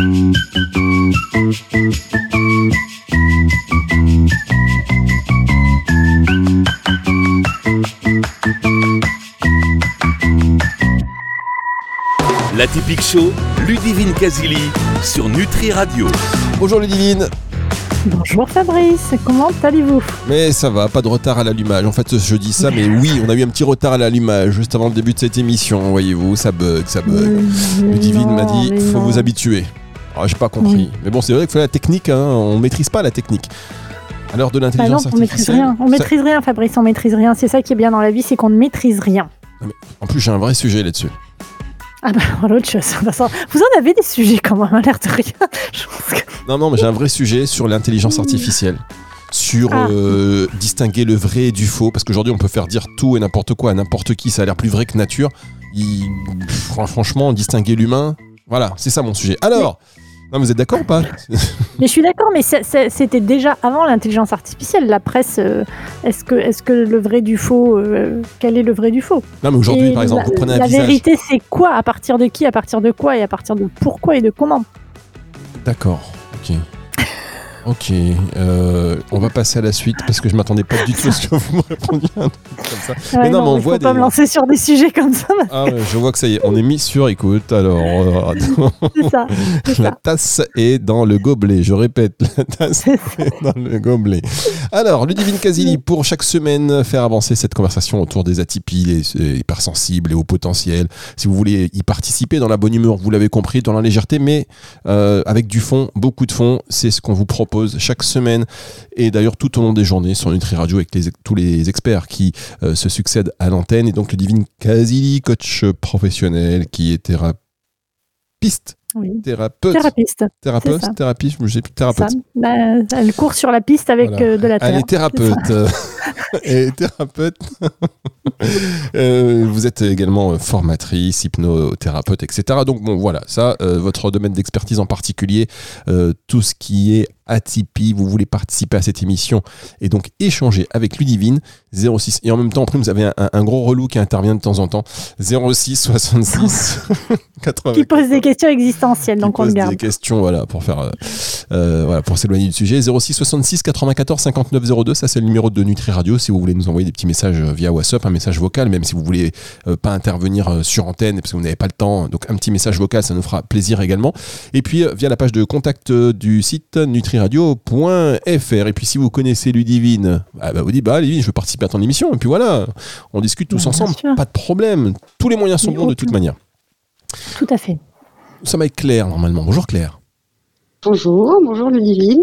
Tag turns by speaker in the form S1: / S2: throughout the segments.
S1: La typique show, Ludivine Casili sur Nutri Radio.
S2: Bonjour Ludivine.
S3: Bonjour Fabrice, comment allez-vous?
S2: Mais ça va, pas de retard à l'allumage. En fait, je dis ça, mais oui, on a eu un petit retard à l'allumage juste avant le début de cette émission. Voyez-vous, ça bug, ça bug.
S3: Mais
S2: Ludivine m'a dit, faut
S3: non.
S2: vous habituer. Ah, j'ai pas compris.
S3: Oui.
S2: Mais bon, c'est vrai que la technique, hein, on maîtrise pas la technique. À l'heure de
S3: Bah non,
S2: l'intelligence
S3: on maîtrise
S2: artificielle.
S3: rien. On
S2: ça-
S3: maîtrise rien, Fabrice, on maîtrise rien. C'est ça qui est bien dans la vie, c'est qu'on ne maîtrise rien.
S2: En plus, j'ai un vrai sujet là-dessus.
S3: Ah bah, voilà autre chose. Vous en avez des sujets quand même, à l'air de rien. Je pense que-
S2: Non, non, mais j'ai un vrai sujet sur l'intelligence artificielle. Sur
S3: Ah.
S2: euh, distinguer le vrai du faux. Parce qu'aujourd'hui, on peut faire dire tout et n'importe quoi à n'importe qui. Ça a l'air plus vrai que nature. Il- Franchement, distinguer l'humain. Voilà, c'est ça mon sujet. Alors, non, vous êtes d'accord ou pas
S3: Mais je suis d'accord, mais c'était déjà avant l'intelligence artificielle. La presse, euh, est-ce que, est que le vrai du faux, euh, quel est le vrai du faux?
S2: Non, mais aujourd'hui, par exemple,
S3: la,
S2: vous prenez un
S3: la
S2: visage.
S3: vérité, c'est quoi? À partir de qui? À partir de quoi? Et à partir de pourquoi et de comment?
S2: D'accord, ok. Ok, euh, on va passer à la suite parce que je m'attendais pas du tout à ce que vous me répondiez un truc comme ça.
S3: Ouais,
S2: non, mais on voit
S3: faut pas
S2: des-
S3: me lancer sur des sujets comme ça.
S2: Ah, je vois que ça y est, on est mis sur écoute. Alors, euh,
S3: C'est ça.
S2: La
S3: ça.
S2: tasse est dans le gobelet. Je répète, la tasse est dans le gobelet. Alors, Ludivine Casili, pour chaque semaine, faire avancer cette conversation autour des atypies, les hypersensibles et hauts potentiels. Si vous voulez y participer dans la bonne humeur, vous l'avez compris, dans la légèreté, mais euh, avec du fond, beaucoup de fond, c'est ce qu'on vous propose chaque semaine. Et d'ailleurs, tout au long des journées sur Nutri Radio, avec les- tous les experts qui euh, se succèdent à l'antenne. Et donc, Ludivine Casili, coach professionnel, qui est thérapeute,
S3: Oui.
S2: thérapeute.
S3: Thérapeute.
S2: Thérapeute, thérapie, je
S3: Ça.
S2: thérapeute.
S3: Bah, elle court sur la piste avec
S2: Voilà.
S3: euh, de la terre.
S2: Elle est thérapeute. Et thérapeute. Euh, vous êtes également euh, formatrice, hypnothérapeute, etc. Donc bon, voilà, ça, euh, votre domaine d'expertise en particulier, tout ce qui est atypie, vous voulez participer à cette émission et donc échanger avec Ludivine 06 et en même temps, après, vous avez un, un gros relou qui intervient de temps en temps 06 66 80
S3: Qui pose des questions existentielles, donc on le garde.
S2: des questions voilà pour faire euh, euh, voilà pour s'éloigner du sujet. 06 66 94 59 02 ça c'est le numéro de Nutri Radio si vous voulez nous envoyer des petits messages euh, via WhatsApp un message vocal même si vous voulez euh, pas intervenir sur antenne parce que vous n'avez pas le temps donc un petit message vocal ça nous fera plaisir également. Et puis via la page de contact du site nutriradio.fr et puis si vous connaissez Ludivine ah bah vous dites bah Ludivine je veux participer à ton émission et puis voilà on discute tous ensemble pas de problème. Tous les moyens sont bons de toute manière.
S3: Tout à fait.
S2: Nous sommes avec Claire normalement bonjour Claire
S4: Bonjour, bonjour Ludivine.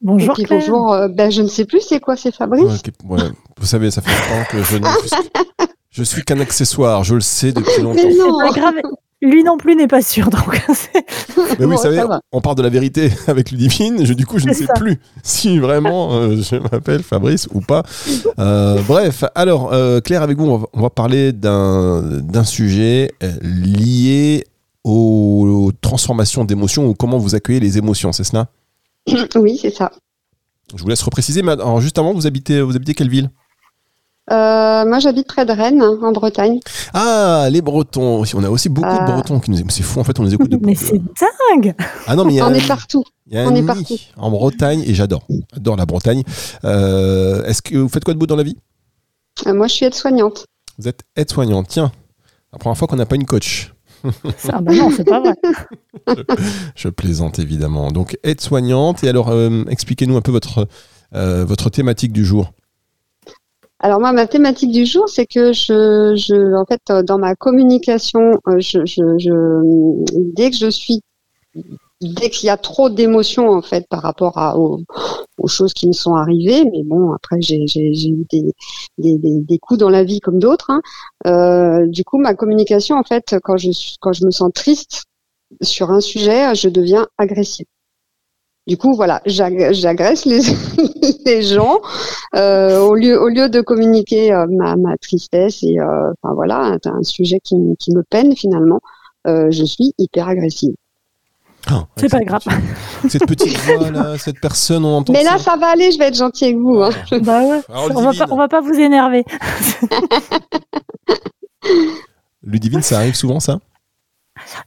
S3: Bonjour
S4: Et puis
S3: Claire.
S4: bonjour, euh, ben, je ne sais plus c'est quoi, c'est Fabrice
S2: Ouais, ok, ouais. Vous savez, ça fait longtemps que je ne je suis qu'un accessoire, je le sais depuis longtemps.
S4: Mais non.
S3: Pas grave. Lui non plus n'est pas sûr, donc
S2: Mais oui,
S4: Bon,
S2: vous savez,
S4: ça va.
S2: on parle de la vérité avec Ludivine. Je, du coup, je ne sais
S3: ça.
S2: plus si vraiment euh, je m'appelle Fabrice ou pas. Euh, bref, alors euh, Claire, avec vous, on va, on va parler d'un d'un sujet euh, lié aux, transformations d'émotions ou comment vous accueillez les émotions, c'est cela?
S4: Oui, c'est ça.
S2: Je vous laisse repréciser. Mais alors, juste avant, vous habitez, vous habitez quelle ville?
S4: Euh, moi, j'habite près de Rennes, hein, en Bretagne.
S2: Ah, les Bretons. On a aussi beaucoup de
S4: Ah.
S2: Bretons qui nous aiment. C'est fou, en fait, on les écoute de
S3: Mais c'est dingue
S2: Ah non, mais il y a
S4: On
S2: un-
S4: est partout.
S2: Il y a
S4: On
S2: un
S4: est partout.
S2: en Bretagne et j'adore. J'adore la Bretagne. Euh, Est-ce que vous faites quoi de beau dans la vie?
S4: Euh, moi, je suis aide-soignante.
S2: Vous êtes aide-soignante. Tiens, la première fois qu'on n'a pas une coach.
S3: Ah bah non, c'est pas vrai.
S2: Je plaisante évidemment. Donc aide-soignante. Et alors, euh, expliquez-nous un peu votre, euh, votre thématique du jour.
S4: Alors moi, ma thématique du jour, c'est que je, je, en fait, euh, dans ma communication, je, je, je, dès que je suis, dès qu'il y a trop d'émotions en fait par rapport à, aux, aux choses qui me sont arrivées, mais bon, après j'ai eu des, des, des, des coups dans la vie comme d'autres. hein. Euh, du coup, ma communication, en fait, quand je quand je me sens triste sur un sujet, je deviens agressive. Du coup, voilà, j'ag- j'agresse les, les gens euh, au lieu au lieu de communiquer euh, ma, ma tristesse et euh, enfin voilà, un, un sujet qui, me- qui me peine finalement. euh, je suis hyper agressive.
S2: Ah,
S3: C'est pas
S2: petite- Cette petite voix là, cette personne, on entend.
S4: Mais là,
S2: ça.
S4: ça va aller, je vais être gentil avec vous. hein.
S3: Bah ouais. On, va pas, on va pas vous énerver.
S2: Ludivine, ça arrive souvent ça?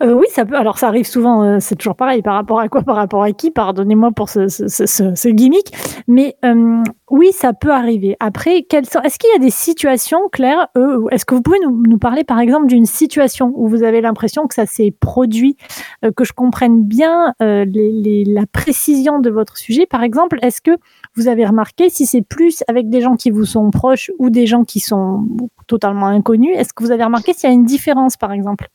S3: Euh, oui, ça peut. Alors, ça arrive souvent. euh, c'est toujours pareil. Par rapport à quoi Par rapport à qui Pardonnez-moi pour ce, ce, ce, ce- gimmick. Mais euh, oui, ça peut arriver. Après, sont- est-ce qu'il y a des situations, Claire Est-ce que vous pouvez nous, nous parler, par exemple, d'une situation où vous avez l'impression que ça s'est produit, que je comprenne bien la précision de votre sujet? Par exemple, est-ce que vous avez remarqué si c'est plus avec des gens qui vous sont proches ou des gens qui sont totalement inconnus Est-ce que vous avez remarqué s'il y a une différence, par exemple?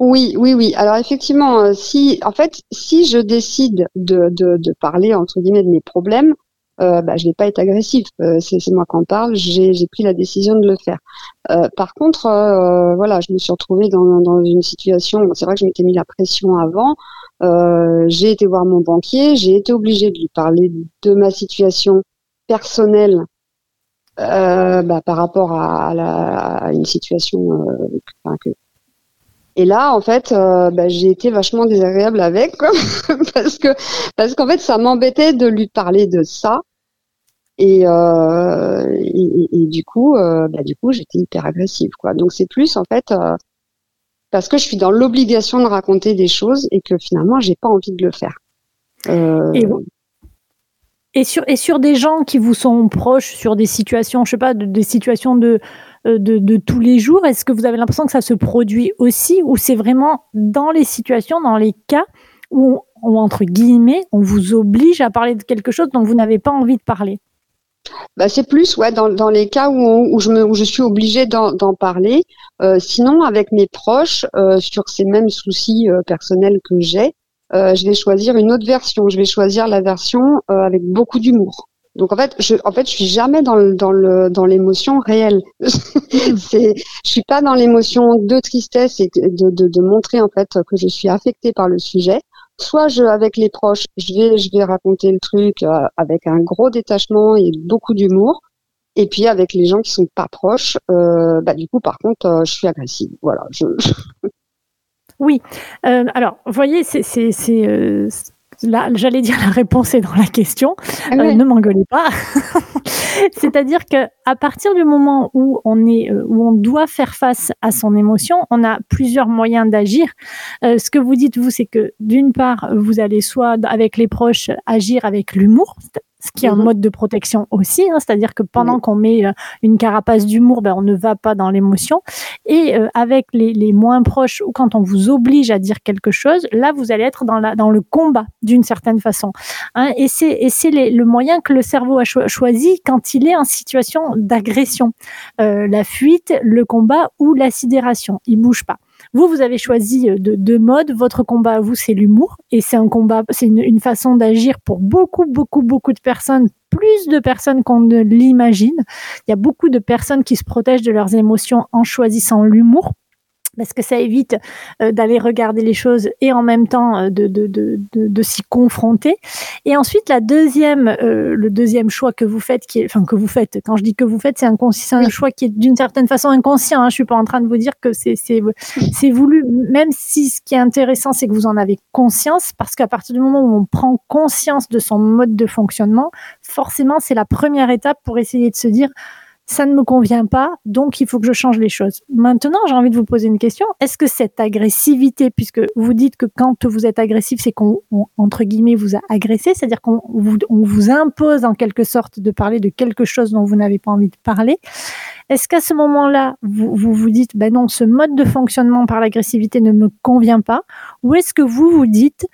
S4: Oui, oui, oui. Alors effectivement, euh, si en fait, si je décide de, de, parler entre guillemets de mes problèmes, euh, bah, je vais pas être agressive. Euh, c'est moi qui en parle. J'ai pris la décision de le faire. Euh, par contre, voilà, je me suis retrouvée dans, dans une situation. C'est vrai que je m'étais mis la pression avant. J'ai été voir mon banquier. J'ai été obligée de lui parler de ma situation personnelle bah, par rapport à, à une situation que et là, en fait, euh, bah, j'ai été vachement désagréable avec, quoi, parce que parce qu'en fait, ça m'embêtait de lui parler de ça. Et, euh, et, du coup, euh, bah, du coup, j'étais hyper agressive, quoi. Donc c'est plus en fait euh, parce que je suis dans l'obligation de raconter des choses et que finalement, j'ai pas envie de le faire.
S3: Et Et sur, et sur des gens qui vous sont proches, sur des situations, je sais pas, de- des situations de, euh, de, de tous les jours, est-ce que vous avez l'impression que ça se produit aussi ou c'est vraiment dans les situations, dans les cas où, où, entre guillemets, on vous oblige à parler de quelque chose dont vous n'avez pas envie de parler?
S4: Bah, c'est plus ouais dans, dans les cas où, on- où je me où je suis obligée d'en parler. Euh, sinon, avec mes proches, euh, sur ces mêmes soucis personnels que j'ai, euh, je vais choisir une autre version. Je vais choisir la version euh, avec beaucoup d'humour. Donc en fait, je en fait je suis jamais dans le dans le dans l'émotion réelle. c'est je suis pas dans l'émotion de tristesse et de, de de montrer en fait que je suis affectée par le sujet soit je avec les proches, je vais je vais raconter le truc euh, avec un gros détachement et beaucoup d'humour. Et puis avec les gens qui sont pas proches, euh, bah du coup par contre euh, je suis agressive. Voilà. Je,
S3: Oui. Euh, alors, vous voyez, c'est, c'est, c'est, euh, là, j'allais dire la réponse est dans la question. Euh, ne m'engueulez pas. C'est-à-dire que à partir du moment où on est, où on doit faire face à son émotion, on a plusieurs moyens d'agir. Euh, ce que vous dites vous, c'est que d'une part, vous allez soit avec les proches agir avec l'humour, ce qui est un
S4: Mhm.
S3: mode de protection aussi, hein, c'est-à-dire que pendant qu'on met euh, une carapace d'humour, ben, on ne va pas dans l'émotion. Et euh, avec les, les moins proches ou quand on vous oblige à dire quelque chose, là, vous allez être dans, la, dans le combat d'une certaine façon. Hein, et c'est et c'est les- le moyen que le cerveau a cho- choisi quand il est en situation d'agression. Euh, la fuite, le combat ou la sidération. Il bouge pas. Vous, vous avez choisi euh, de deux modes. Votre combat à vous, c'est l'humour. Et c'est un combat, c'est une, une façon d'agir pour beaucoup, beaucoup, beaucoup de personnes, plus de personnes qu'on ne l'imagine. Il y a beaucoup de personnes qui se protègent de leurs émotions en choisissant l'humour parce que ça évite euh, d'aller regarder les choses et en même temps euh, de, de, de, de, s'y confronter. Et ensuite, la deuxième, euh, le deuxième choix que vous faites, qui est, enfin que vous faites, quand je dis que vous faites, c'est un, un choix qui est d'une certaine façon inconscient. Hein. Je suis pas en train de vous dire que c'est c'est c'est voulu, même si ce qui est intéressant, c'est que vous en avez conscience, parce qu'à partir du moment où on prend conscience de son mode de fonctionnement, forcément, c'est la première étape pour essayer de se dire ça ne me convient pas, donc il faut que je change les choses. Maintenant, j'ai envie de vous poser une question. Est-ce que cette agressivité, puisque vous dites que quand vous êtes agressif, c'est qu'on, on- entre guillemets, vous a agressé, c'est-à-dire qu'on vous, impose en quelque sorte de parler de quelque chose dont vous n'avez pas envie de parler. Est-ce qu'à ce moment-là, vous, vous dites, ben non, ce mode de fonctionnement par l'agressivité ne me convient pas, ou est-ce que vous vous dites,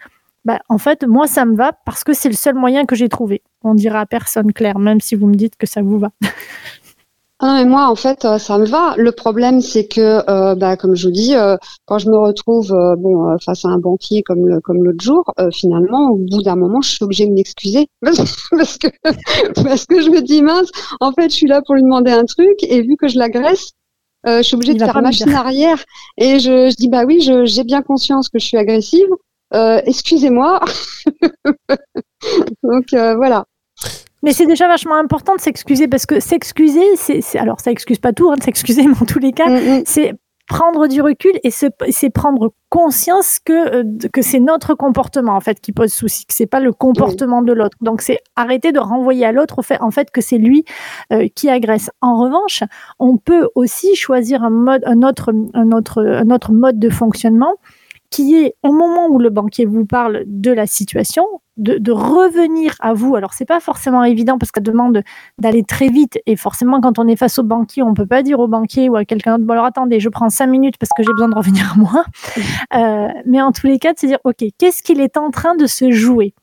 S3: bah, en fait, moi, ça me va parce que c'est le seul moyen que j'ai trouvé? On dira à personne, Claire, même si vous me dites que ça vous va.
S4: Ah non, mais moi, en fait, euh, ça me va. Le problème, c'est que, euh, bah, comme je vous dis, euh, quand je me retrouve euh, bon, face à un banquier comme le- comme l'autre jour, finalement, au bout d'un moment, je suis obligée de m'excuser parce que parce que je me dis mince, en fait, je suis là pour lui demander un truc et vu que je l'agresse, je suis obligée
S3: Il
S4: de faire machine
S3: dire.
S4: arrière et je, je dis bah oui, je- j'ai bien conscience que je suis agressive. Euh, excusez-moi. Donc euh, voilà.
S3: Mais c'est déjà vachement important de s'excuser parce que s'excuser, c'est, alors ça excuse pas tout, hein, de s'excuser, mais en tous les cas,
S4: Mm, mm.
S3: c'est prendre du recul et c'est prendre conscience que, euh, que c'est notre comportement en fait qui pose souci, que c'est pas le comportement de l'autre. Donc c'est arrêter de renvoyer à l'autre fait en fait que c'est lui euh, qui agresse. En revanche, on peut aussi choisir un mode, un autre, un autre, un autre mode de fonctionnement qui est au moment où le banquier vous parle de la situation, de, de revenir à vous. Alors c'est pas forcément évident parce que ça demande d'aller très vite et forcément quand on est face au banquier, on peut pas dire au banquier ou à quelqu'un d'autre bon alors attendez, je prends cinq minutes parce que j'ai besoin de revenir à moi. Euh, mais en tous les cas, de se dire ok, qu'est-ce qu'il est en train de se jouer?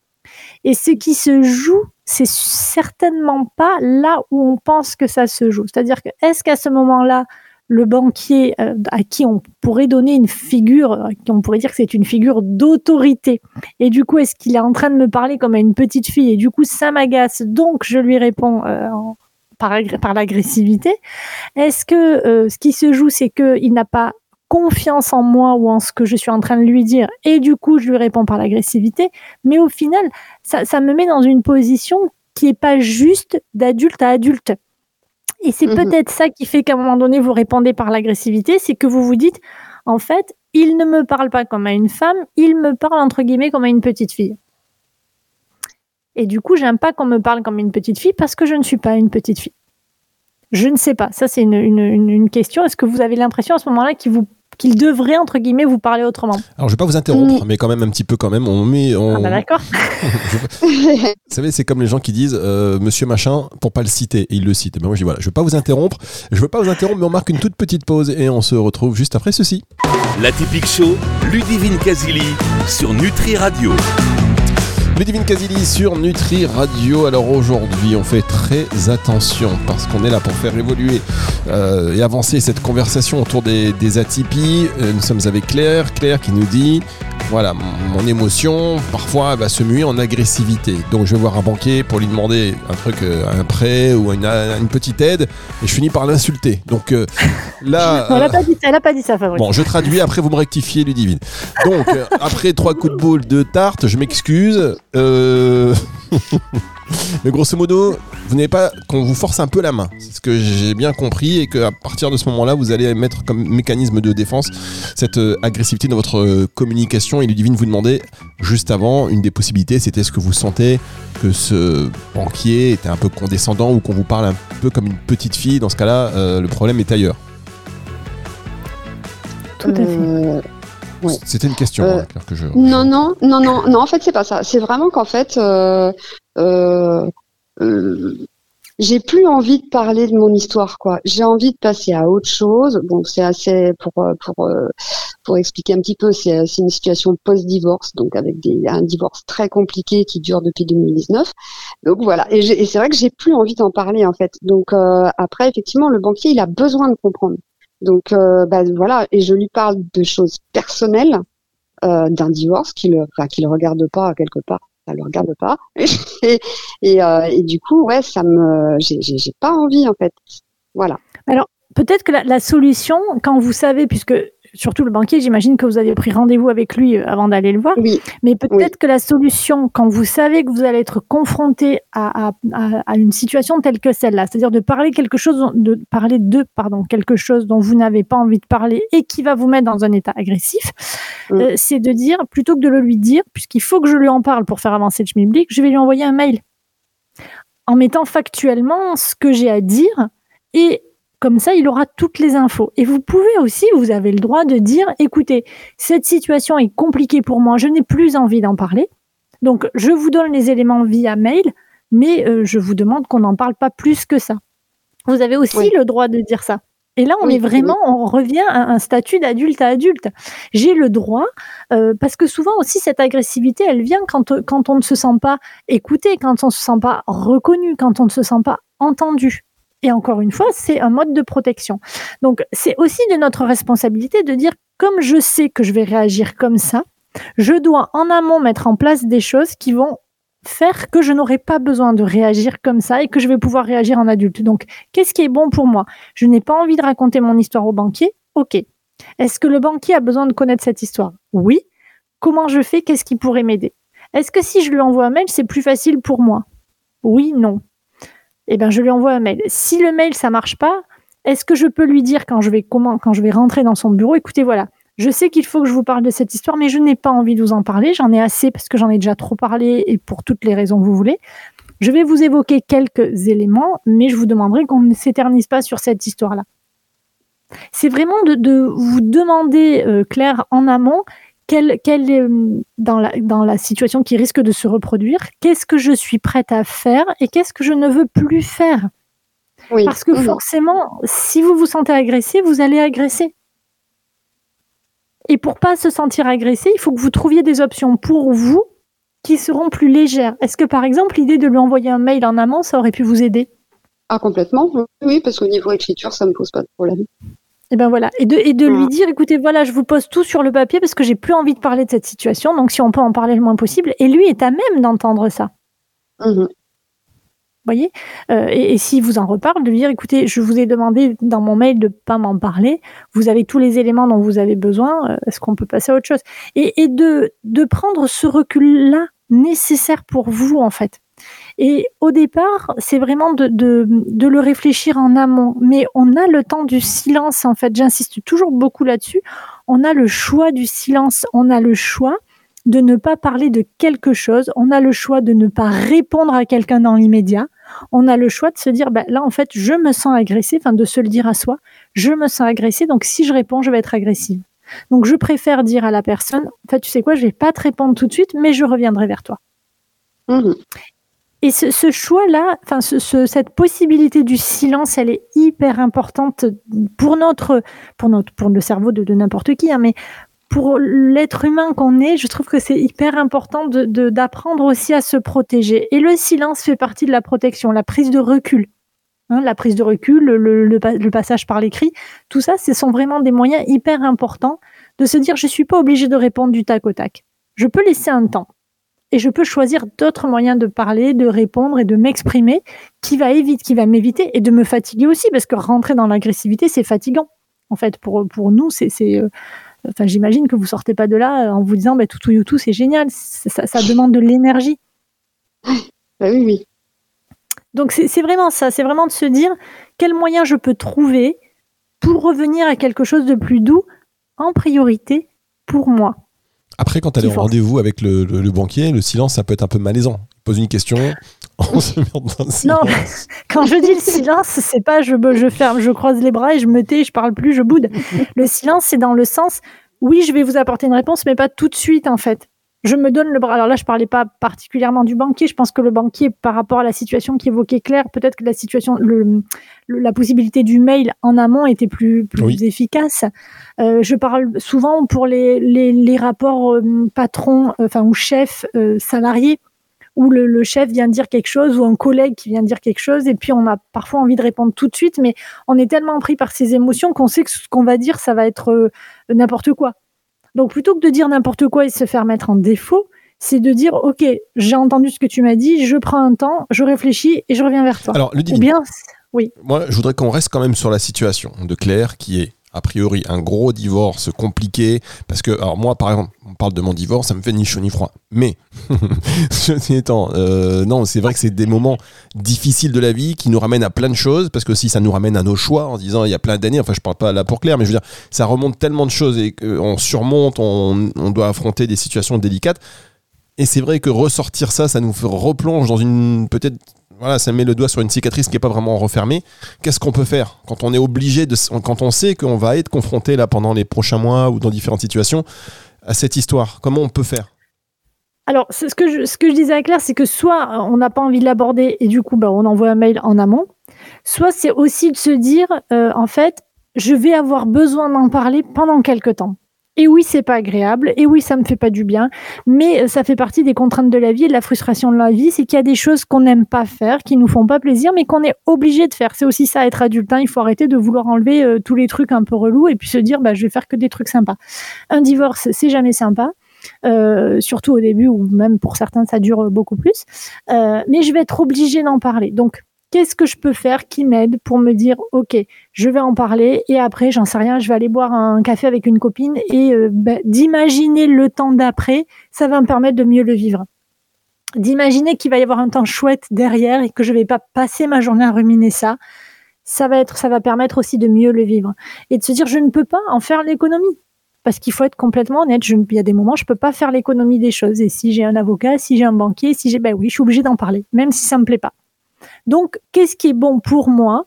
S3: Et ce qui se joue, c'est certainement pas là où on pense que ça se joue. C'est-à-dire que est-ce qu'à ce moment-là le banquier euh, à qui on pourrait donner une figure, on pourrait dire que c'est une figure d'autorité. Et du coup, est-ce qu'il est en train de me parler comme à une petite fille? Et du coup, ça m'agace, donc je lui réponds euh, par, l'agressivité. Est-ce que euh, ce qui se joue, c'est qu'il n'a pas confiance en moi ou en ce que je suis en train de lui dire? Et du coup je lui réponds par l'agressivité. Mais au final ça, me met dans une position qui est pas juste d'adulte à adulte et c'est mmh peut-être ça qui fait qu'à un moment donné, vous répondez par l'agressivité, c'est que vous vous dites, en fait, il ne me parle pas comme à une femme, il me parle entre guillemets comme à une petite fille. Et du coup, j'aime pas qu'on me parle comme une petite fille parce que je ne suis pas une petite fille. Je ne sais pas. Ça, c'est une, une, question. Est-ce que vous avez l'impression à ce moment-là qu'il vous qu'il devrait entre guillemets vous parler autrement.
S2: Alors je vais pas vous interrompre, mm. mais quand même un petit peu quand même. On met. On...
S3: Ah bah d'accord.
S2: vous savez, c'est comme les gens qui disent euh, Monsieur machin pour pas le citer et ils le citent. Ben moi je dis voilà, je vais pas vous interrompre, je veux pas vous interrompre, mais on marque une toute petite pause et on se retrouve juste après ceci.
S1: La typique show, Ludivine Casili sur Nutri Radio.
S2: Ludivine Casili sur Nutri Radio. Alors aujourd'hui, on fait très attention parce qu'on est là pour faire évoluer euh, et avancer cette conversation autour des, des atypies. Euh, nous sommes avec Claire. Claire qui nous dit voilà, mon émotion parfois va se muer en agressivité. Donc je vais voir un banquier pour lui demander un truc, euh, un prêt ou une, une petite aide, et je finis par l'insulter. Donc euh, là,
S3: elle n'a pas dit ça, elle a pas dit ça, Fabrice.
S2: Bon, je traduis. Après, vous me rectifiez, Ludivine. Donc euh, après trois coups de boule de tarte, je m'excuse. Mais grosso modo, vous n'avez pas qu'on vous force un peu la main. C'est ce que j'ai bien compris et qu'à partir de ce moment-là, vous allez mettre comme mécanisme de défense cette euh, agressivité dans votre euh, communication. Et Ludivine vous demandait juste avant, une des possibilités, c'était est-ce que vous sentez que ce banquier était un peu condescendant ou qu'on vous parle un peu comme une petite fille. Dans ce cas-là, euh, le problème est ailleurs.
S3: Tout à fait.
S2: C'était une question hein,
S4: que je. Non, non, non, non, non. En fait, c'est pas ça. C'est vraiment qu'en fait, euh, euh, euh, j'ai plus envie de parler de mon histoire, quoi. J'ai envie de passer à autre chose. Bon, c'est assez pour pour pour expliquer un petit peu. C'est une situation post-divorce, donc avec des, un divorce très compliqué qui dure depuis 2019. Donc voilà. Et, et c'est vrai que j'ai plus envie d'en parler en fait. Donc après, effectivement, le banquier, il a besoin de comprendre. Donc euh, bah, voilà, et je lui parle de choses personnelles, euh, d'un divorce qui le, enfin, qui le regarde pas quelque part, ça le regarde pas. et, et, euh, et, du coup, ouais, ça me, j'ai pas envie en fait. Voilà.
S3: Alors peut-être que la, la, solution, quand vous savez, puisque surtout le banquier, j'imagine que vous avez pris rendez-vous avec lui euh, avant d'aller le voir.
S4: Oui.
S3: Mais peut-être que la solution, quand vous savez que vous allez être confronté à, à, à une situation telle que celle-là, c'est-à-dire de parler quelque chose, de parler de, pardon, quelque chose dont vous n'avez pas envie de parler et qui va vous mettre dans un état agressif, euh, c'est de dire, plutôt que de le lui dire, puisqu'il faut que je lui en parle pour faire avancer le schmilblick, je vais lui envoyer un mail en mettant factuellement ce que j'ai à dire et comme ça, il aura toutes les infos. Et vous pouvez aussi, vous avez le droit de dire, écoutez, cette situation est compliquée pour moi, je n'ai plus envie d'en parler. Donc, je vous donne les éléments via mail, mais euh, je vous demande qu'on n'en parle pas plus que ça. Vous avez aussi le droit de dire ça. Et là, on est vraiment, on revient à un statut d'adulte à adulte. J'ai le droit, euh, parce que souvent aussi cette agressivité, elle vient quand, quand on ne se sent pas écouté, quand on ne se sent pas reconnu, quand on ne se sent pas entendu. Et encore une fois, c'est un mode de protection. Donc, c'est aussi de notre responsabilité de dire, comme je sais que je vais réagir comme ça, je dois en amont mettre en place des choses qui vont faire que je n'aurai pas besoin de réagir comme ça et que je vais pouvoir réagir en adulte. Donc, qu'est-ce qui est bon pour moi? Je n'ai pas envie de raconter mon histoire au banquier? Ok. Est-ce que le banquier a besoin de connaître cette histoire? Oui. Comment je fais? Qu'est-ce qui pourrait m'aider? Est-ce que si je lui envoie un mail, c'est plus facile pour moi? Oui, non eh ben, je lui envoie un mail. Si le mail, ça marche pas, est-ce que je peux lui dire quand je vais comment, rentrer dans son bureau, écoutez, voilà, je sais qu'il faut que je vous parle de cette histoire, mais je n'ai pas envie de vous en parler. J'en ai assez parce que j'en ai déjà trop parlé et pour toutes les raisons que vous voulez. Je vais vous évoquer quelques éléments, mais je vous demanderai qu'on ne s'éternise pas sur cette histoire-là. C'est vraiment de, vous demander, euh, Claire, en amont, quelle, quelle est, dans, la, dans la situation qui risque de se reproduire, qu'est-ce que je suis prête à faire et qu'est-ce que je ne veux plus faire? Parce que forcément, si vous vous sentez agressé, vous allez agresser. Et pour pas se sentir agressé, il faut que vous trouviez des options pour vous qui seront plus légères. Est-ce que par exemple l'idée de lui envoyer un mail en amont, ça aurait pu vous aider?
S4: Ah complètement, oui, parce qu'au niveau écriture, ça me pose pas de problème.
S3: Et ben voilà, et de, et de lui dire, écoutez, voilà, je vous pose tout sur le papier parce que j'ai plus envie de parler de cette situation, donc si on peut en parler le moins possible. Et lui est à même d'entendre ça. Mmh voyez? Euh, et, et s'il vous en reparle, de lui dire, écoutez, je vous ai demandé dans mon mail de pas m'en parler, vous avez tous les éléments dont vous avez besoin, euh, est-ce qu'on peut passer à autre chose? Et, et de, de prendre ce recul-là nécessaire pour vous, en fait. Et au départ, c'est vraiment de, le réfléchir en amont. Mais on a le temps du silence, en fait. J'insiste toujours beaucoup là-dessus. On a le choix du silence. On a le choix de ne pas parler de quelque chose. On a le choix de ne pas répondre à quelqu'un dans l'immédiat on a le choix de se dire, bah, là, en fait, je me sens agressée, enfin, de se le dire à soi, je me sens agressée, donc si je réponds, je vais être agressive. Donc, je préfère dire à la personne, en fait, tu sais quoi, je vais pas te répondre tout de suite, mais je reviendrai vers toi. Mmh. Et ce, choix-là, enfin, cette possibilité du silence, elle est hyper importante pour notre, pour notre, pour le cerveau de, n'importe qui, hein, mais pour l'être humain qu'on est, je trouve que c'est hyper important de, d'apprendre aussi à se protéger. Et le silence fait partie de la protection, la prise de recul. Hein, la prise de recul, le, le, passage par l'écrit, tout ça, ce sont vraiment des moyens hyper importants de se dire je suis pas obligé de répondre du tac au tac. Je peux laisser un temps et je peux choisir d'autres moyens de parler, de répondre et de m'exprimer qui va éviter, qui va m'éviter et de me fatiguer aussi parce que rentrer dans l'agressivité c'est fatigant. En fait, pour pour nous, c'est euh, Enfin, j'imagine que vous sortez pas de là en vous disant, bah, tout tout c'est génial. Ça, demande de l'énergie.
S4: Bah oui, oui.
S3: Donc c'est vraiment ça, c'est vraiment de se dire quel moyen je peux trouver pour revenir à quelque chose de plus doux en priorité pour moi.
S2: Après, quand elle est au rendez-vous avec le, banquier, le silence, ça peut être un peu malaisant. Il pose une question, on se met
S3: dans le silence. Non, quand je dis le silence, c'est pas je, je ferme, je croise les bras et je me tais, je parle plus, je boude. Le silence, c'est dans le sens, oui, je vais vous apporter une réponse, mais pas tout de suite, en fait. Je me donne le bras. Alors là, je parlais pas particulièrement du banquier. Je pense que le banquier, par rapport à la situation qui évoquait Claire, peut-être que la situation, le, la possibilité du mail en amont était plus, plus efficace. Euh, je parle souvent pour les, les, les rapports euh, patrons, euh, enfin ou chefs euh, salariés où le, le, chef vient dire quelque chose ou un collègue qui vient dire quelque chose et puis on a parfois envie de répondre tout de suite mais on est tellement pris par ses émotions qu'on sait que ce qu'on va dire ça va être euh, n'importe quoi. Donc plutôt que de dire n'importe quoi et se faire mettre en défaut, c'est de dire ok j'ai entendu ce que tu m'as dit, je prends un temps, je réfléchis et je reviens vers toi.
S2: Alors le Ou bien oui. Moi je voudrais qu'on reste quand même sur la situation de Claire qui est a priori un gros divorce compliqué parce que alors moi par exemple on parle de mon divorce ça me fait ni chaud ni froid. Mais ceci étant euh, non c'est vrai que c'est des moments difficiles de la vie qui nous ramènent à plein de choses parce que si ça nous ramène à nos choix en disant il y a plein d'années enfin je parle pas là pour Claire mais je veux dire ça remonte tellement de choses et qu'on surmonte on, on doit affronter des situations délicates. Et c'est vrai que ressortir ça ça nous replonge dans une peut-être voilà, ça met le doigt sur une cicatrice qui n'est pas vraiment refermée. Qu'est-ce qu'on peut faire quand on est obligé de, quand on sait qu'on va être confronté là pendant les prochains mois ou dans différentes situations à cette histoire? Comment on peut faire?
S3: Alors, ce que, je, ce que je disais à Claire, c'est que soit on n'a pas envie de l'aborder et du coup, bah, on envoie un mail en amont, soit c'est aussi de se dire, euh, en fait, je vais avoir besoin d'en parler pendant quelques temps. Et oui, c'est pas agréable. Et oui, ça me fait pas du bien. Mais euh, ça fait partie des contraintes de la vie et de la frustration de la vie. C'est qu'il y a des choses qu'on n'aime pas faire, qui nous font pas plaisir, mais qu'on est obligé de faire. C'est aussi ça, être adulte. Hein. Il faut arrêter de vouloir enlever euh, tous les trucs un peu relous et puis se dire, bah, je vais faire que des trucs sympas. Un divorce, c'est jamais sympa. Euh, surtout au début ou même pour certains ça dure beaucoup plus. Euh, mais je vais être obligé d'en parler. Donc qu'est-ce que je peux faire qui m'aide pour me dire ok je vais en parler et après j'en sais rien je vais aller boire un café avec une copine et euh, ben, d'imaginer le temps d'après ça va me permettre de mieux le vivre d'imaginer qu'il va y avoir un temps chouette derrière et que je vais pas passer ma journée à ruminer ça ça va être ça va permettre aussi de mieux le vivre et de se dire je ne peux pas en faire l'économie parce qu'il faut être complètement honnête. Il y a des moments, je peux pas faire l'économie des choses. Et si j'ai un avocat, si j'ai un banquier, si j'ai, ben oui, je suis obligée d'en parler, même si ça me plaît pas. Donc, qu'est-ce qui est bon pour moi?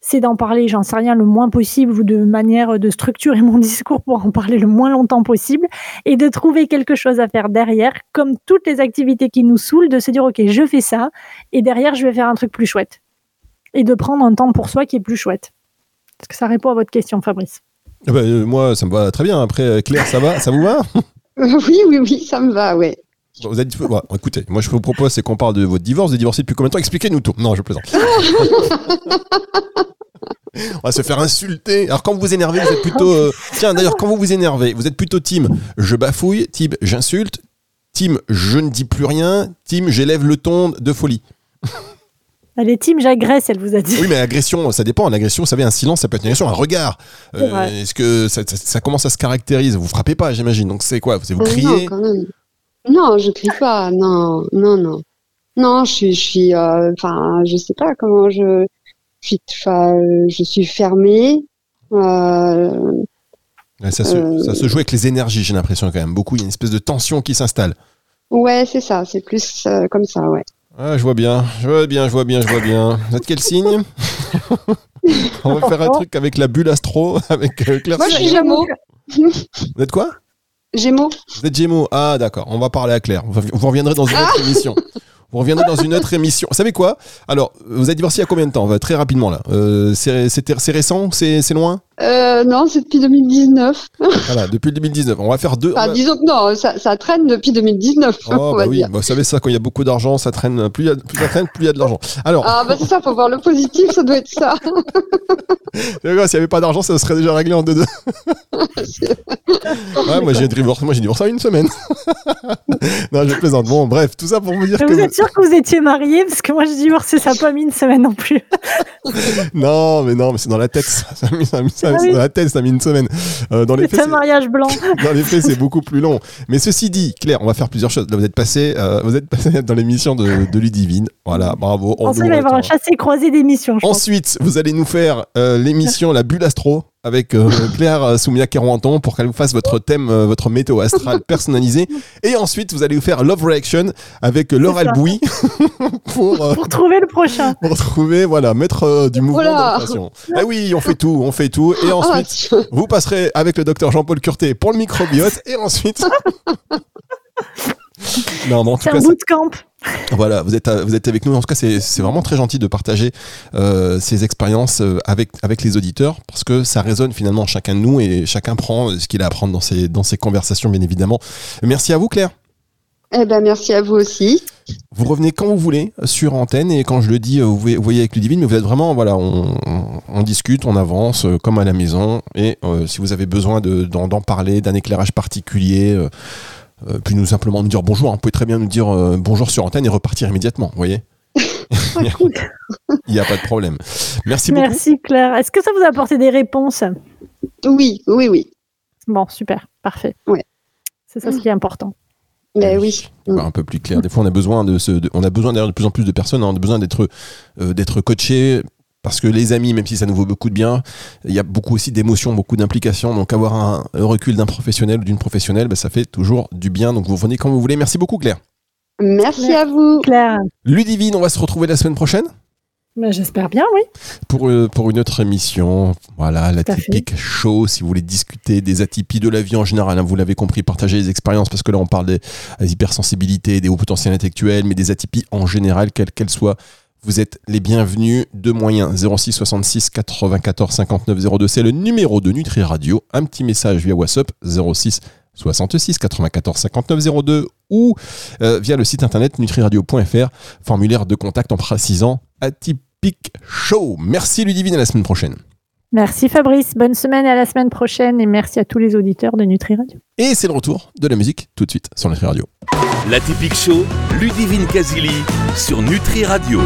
S3: C'est d'en parler, j'en sais rien, le moins possible ou de manière de structurer mon discours pour en parler le moins longtemps possible et de trouver quelque chose à faire derrière, comme toutes les activités qui nous saoulent, de se dire, OK, je fais ça et derrière, je vais faire un truc plus chouette. Et de prendre un temps pour soi qui est plus chouette. Est-ce que ça répond à votre question, Fabrice?
S2: Eh ben, euh, moi, ça me va très bien. Après, euh, Claire, ça va? Ça vous va?
S4: Oui, oui, oui, ça me va, ouais.
S2: Vous êtes bon, écoutez, moi je vous propose c'est qu'on parle de votre divorce, de divorcer depuis combien de temps? Expliquez-nous tout. Non, je plaisante. On va se faire insulter. Alors quand vous vous énervez, vous êtes plutôt. euh, Tiens, d'ailleurs, quand vous vous énervez, vous êtes plutôt team je bafouille, team j'insulte, team je ne dis plus rien, team j'élève le ton de folie.
S3: Elle est team j'agresse, elle vous a dit.
S2: Oui, mais agression, ça dépend. L'agression, vous savez, un silence, ça peut être une agression, un regard. Euh. Est-ce que ça, ça- ça commence à se caractériser? Vous frappez pas, j'imagine. Donc c'est quoi? C'est vous
S4: Euh,
S2: criez?
S4: Non, quand même. Non, je crie pas. Non, non, non. Non, je suis, je suis, euh, enfin, je sais pas comment je, je suis, euh, je suis fermée. Euh,
S2: ça, se,
S4: Euh,
S2: ça se joue avec les énergies, j'ai l'impression quand même. Beaucoup, il y a une espèce de tension qui s'installe.
S4: ouais, c'est ça. C'est plus euh, comme ça, ouais.
S2: Ah, je vois bien, je vois bien, je vois bien, je vois bien. Vous êtes quel signe? On va faire un truc avec la bulle astro, avec euh, Claire.
S4: Moi, je suis. Gémeaux.
S2: Vous êtes quoi?
S4: Gémeaux.
S2: Vous êtes Gémeaux. Ah, d'accord. On va parler à Claire. Vous reviendrez dans une
S4: Ah
S2: autre émission. Vous reviendrez dans une autre émission. Vous savez quoi? Alors, vous êtes divorcé il y a combien de temps? Très rapidement là. Euh, c'est récent? C'est c'est loin?
S4: Euh, non, c'est depuis 2019.
S2: Voilà, depuis le 2019. On va faire deux. on
S4: Enfin,
S2: va-
S4: disons que non, ça, ça traîne depuis 2019.
S2: Oh,
S4: on
S2: bah
S4: va
S2: oui,
S4: dire.
S2: bah, vous savez ça, quand il y a beaucoup d'argent, ça traîne. Plus il y a, plus ça traîne, plus il y a de l'argent. Alors,
S4: Ah, bah c'est ça, faut voir le positif, ça doit être ça.
S2: S'il n'y avait pas d'argent, ça serait déjà réglé en deux deux. Ouais, moi j'ai divorcé, moi j'ai divorcé en une semaine. non, je plaisante. Bon, bref, tout ça pour vous dire
S3: Mais
S2: que
S3: Vous êtes sûr que vous étiez mariés Parce que moi, je divorcé, ça n'a pas mis une semaine non plus.
S2: non, mais non, mais c'est dans la tête. Ça, ça a mis, ça a mis- ça
S3: Ah
S2: dans la tête, ça a mis une semaine. Euh, dans les
S3: C'est
S2: faits,
S3: un mariage blanc.
S2: dans les faits, c'est beaucoup plus long. Mais ceci dit, Claire, on va faire plusieurs choses. Là, vous êtes passé, euh, vous êtes passé dans l'émission de, de Ludivine. Voilà, bravo. on
S3: Ensuite,
S2: vous
S3: il va avoir un
S2: retient.
S3: chassé-croisé d'émissions, je pense.
S2: Ensuite, vous allez nous faire euh, l'émission La Bulle Astro avec euh, Claire euh, Soumia Kerouanton pour qu'elle vous fasse votre thème, euh, votre météo astral personnalisé. Et ensuite, vous allez vous faire Love Reaction avec Laure
S3: C'est ça.
S2: Albouy pour, euh,
S3: Pour trouver le prochain.
S2: pour trouver, voilà, mettre euh, du mouvement
S4: Voilà.
S2: passion. Ah oui, on fait tout, on fait tout. Et
S4: Ah,
S2: ensuite, vous passerez avec le docteur Jean-Paul Curté pour le microbiote. Et ensuite... Non, mais en tout
S3: C'est
S2: cas,
S3: un bootcamp.
S2: Voilà, vous êtes, vous êtes avec nous. En tout cas, c'est vraiment très gentil de partager euh, ces expériences euh, avec, avec les auditeurs parce que ça résonne finalement en chacun de nous et chacun prend euh, ce qu'il a à apprendre dans ces, dans ces conversations, bien évidemment. Merci à vous, Claire.
S4: Eh ben, merci à vous aussi.
S2: Vous revenez quand vous voulez sur antenne et quand je le dis, vous voyez, avec Ludivine, mais vous êtes vraiment, voilà, on, on- on discute, on avance euh, comme à la maison et euh, si vous avez besoin de- d'en parler, d'un éclairage particulier, puis nous simplement nous dire bonjour, hein. vous pouvez très bien nous dire euh, bonjour sur antenne et repartir immédiatement, vous voyez
S4: Ah.
S2: Il n'y a pas de problème. Merci beaucoup.
S3: Merci Claire. Est-ce que ça vous a apporté des réponses?
S4: Oui, oui, oui.
S3: Bon, super, parfait.
S4: Ouais.
S3: C'est ça ce qui est important.
S4: Ben oui.
S2: Un peu plus clair. Des fois, on a besoin de, ce, de- on a besoin d'ailleurs de plus en plus de personnes. hein. on a besoin d'être, euh, d'être coaché parce que les amis, même si ça nous vaut beaucoup de bien, il y a beaucoup aussi d'émotions, beaucoup d'implications. Donc, avoir un, recul d'un professionnel ou d'une professionnelle, ben, ça fait toujours du bien. Donc, vous revenez quand vous voulez. Merci beaucoup, Claire.
S4: Merci
S3: Merci.
S4: à vous.
S3: Claire,
S2: Ludivine, on va se retrouver la semaine prochaine
S3: ben, j'espère bien, oui.
S2: pour, euh, pour une autre émission. Voilà, la
S3: Tout à fait.
S2: typique show. Si vous voulez discuter des atypies de la vie en général, hein, vous l'avez compris, partager les expériences parce que là, on parle des, des hypersensibilités, des hauts potentiels intellectuels, mais des atypies en général, quelles qu'elles soient. Vous êtes les bienvenus. Deux moyens 06 66 94 59 02. C'est le numéro de Nutri Radio. Un petit message via WhatsApp 06 66 94 59 02 ou euh, via le site internet nutriradio.fr. Formulaire de contact en précisant atypique show. Merci Ludivine, à la semaine prochaine.
S3: Merci Fabrice. Bonne semaine à la semaine prochaine et merci à tous les auditeurs de Nutri Radio.
S2: Et c'est le retour de la musique tout de suite sur Nutri Radio.
S1: La typique show, Ludivine Casili sur Nutri Radio.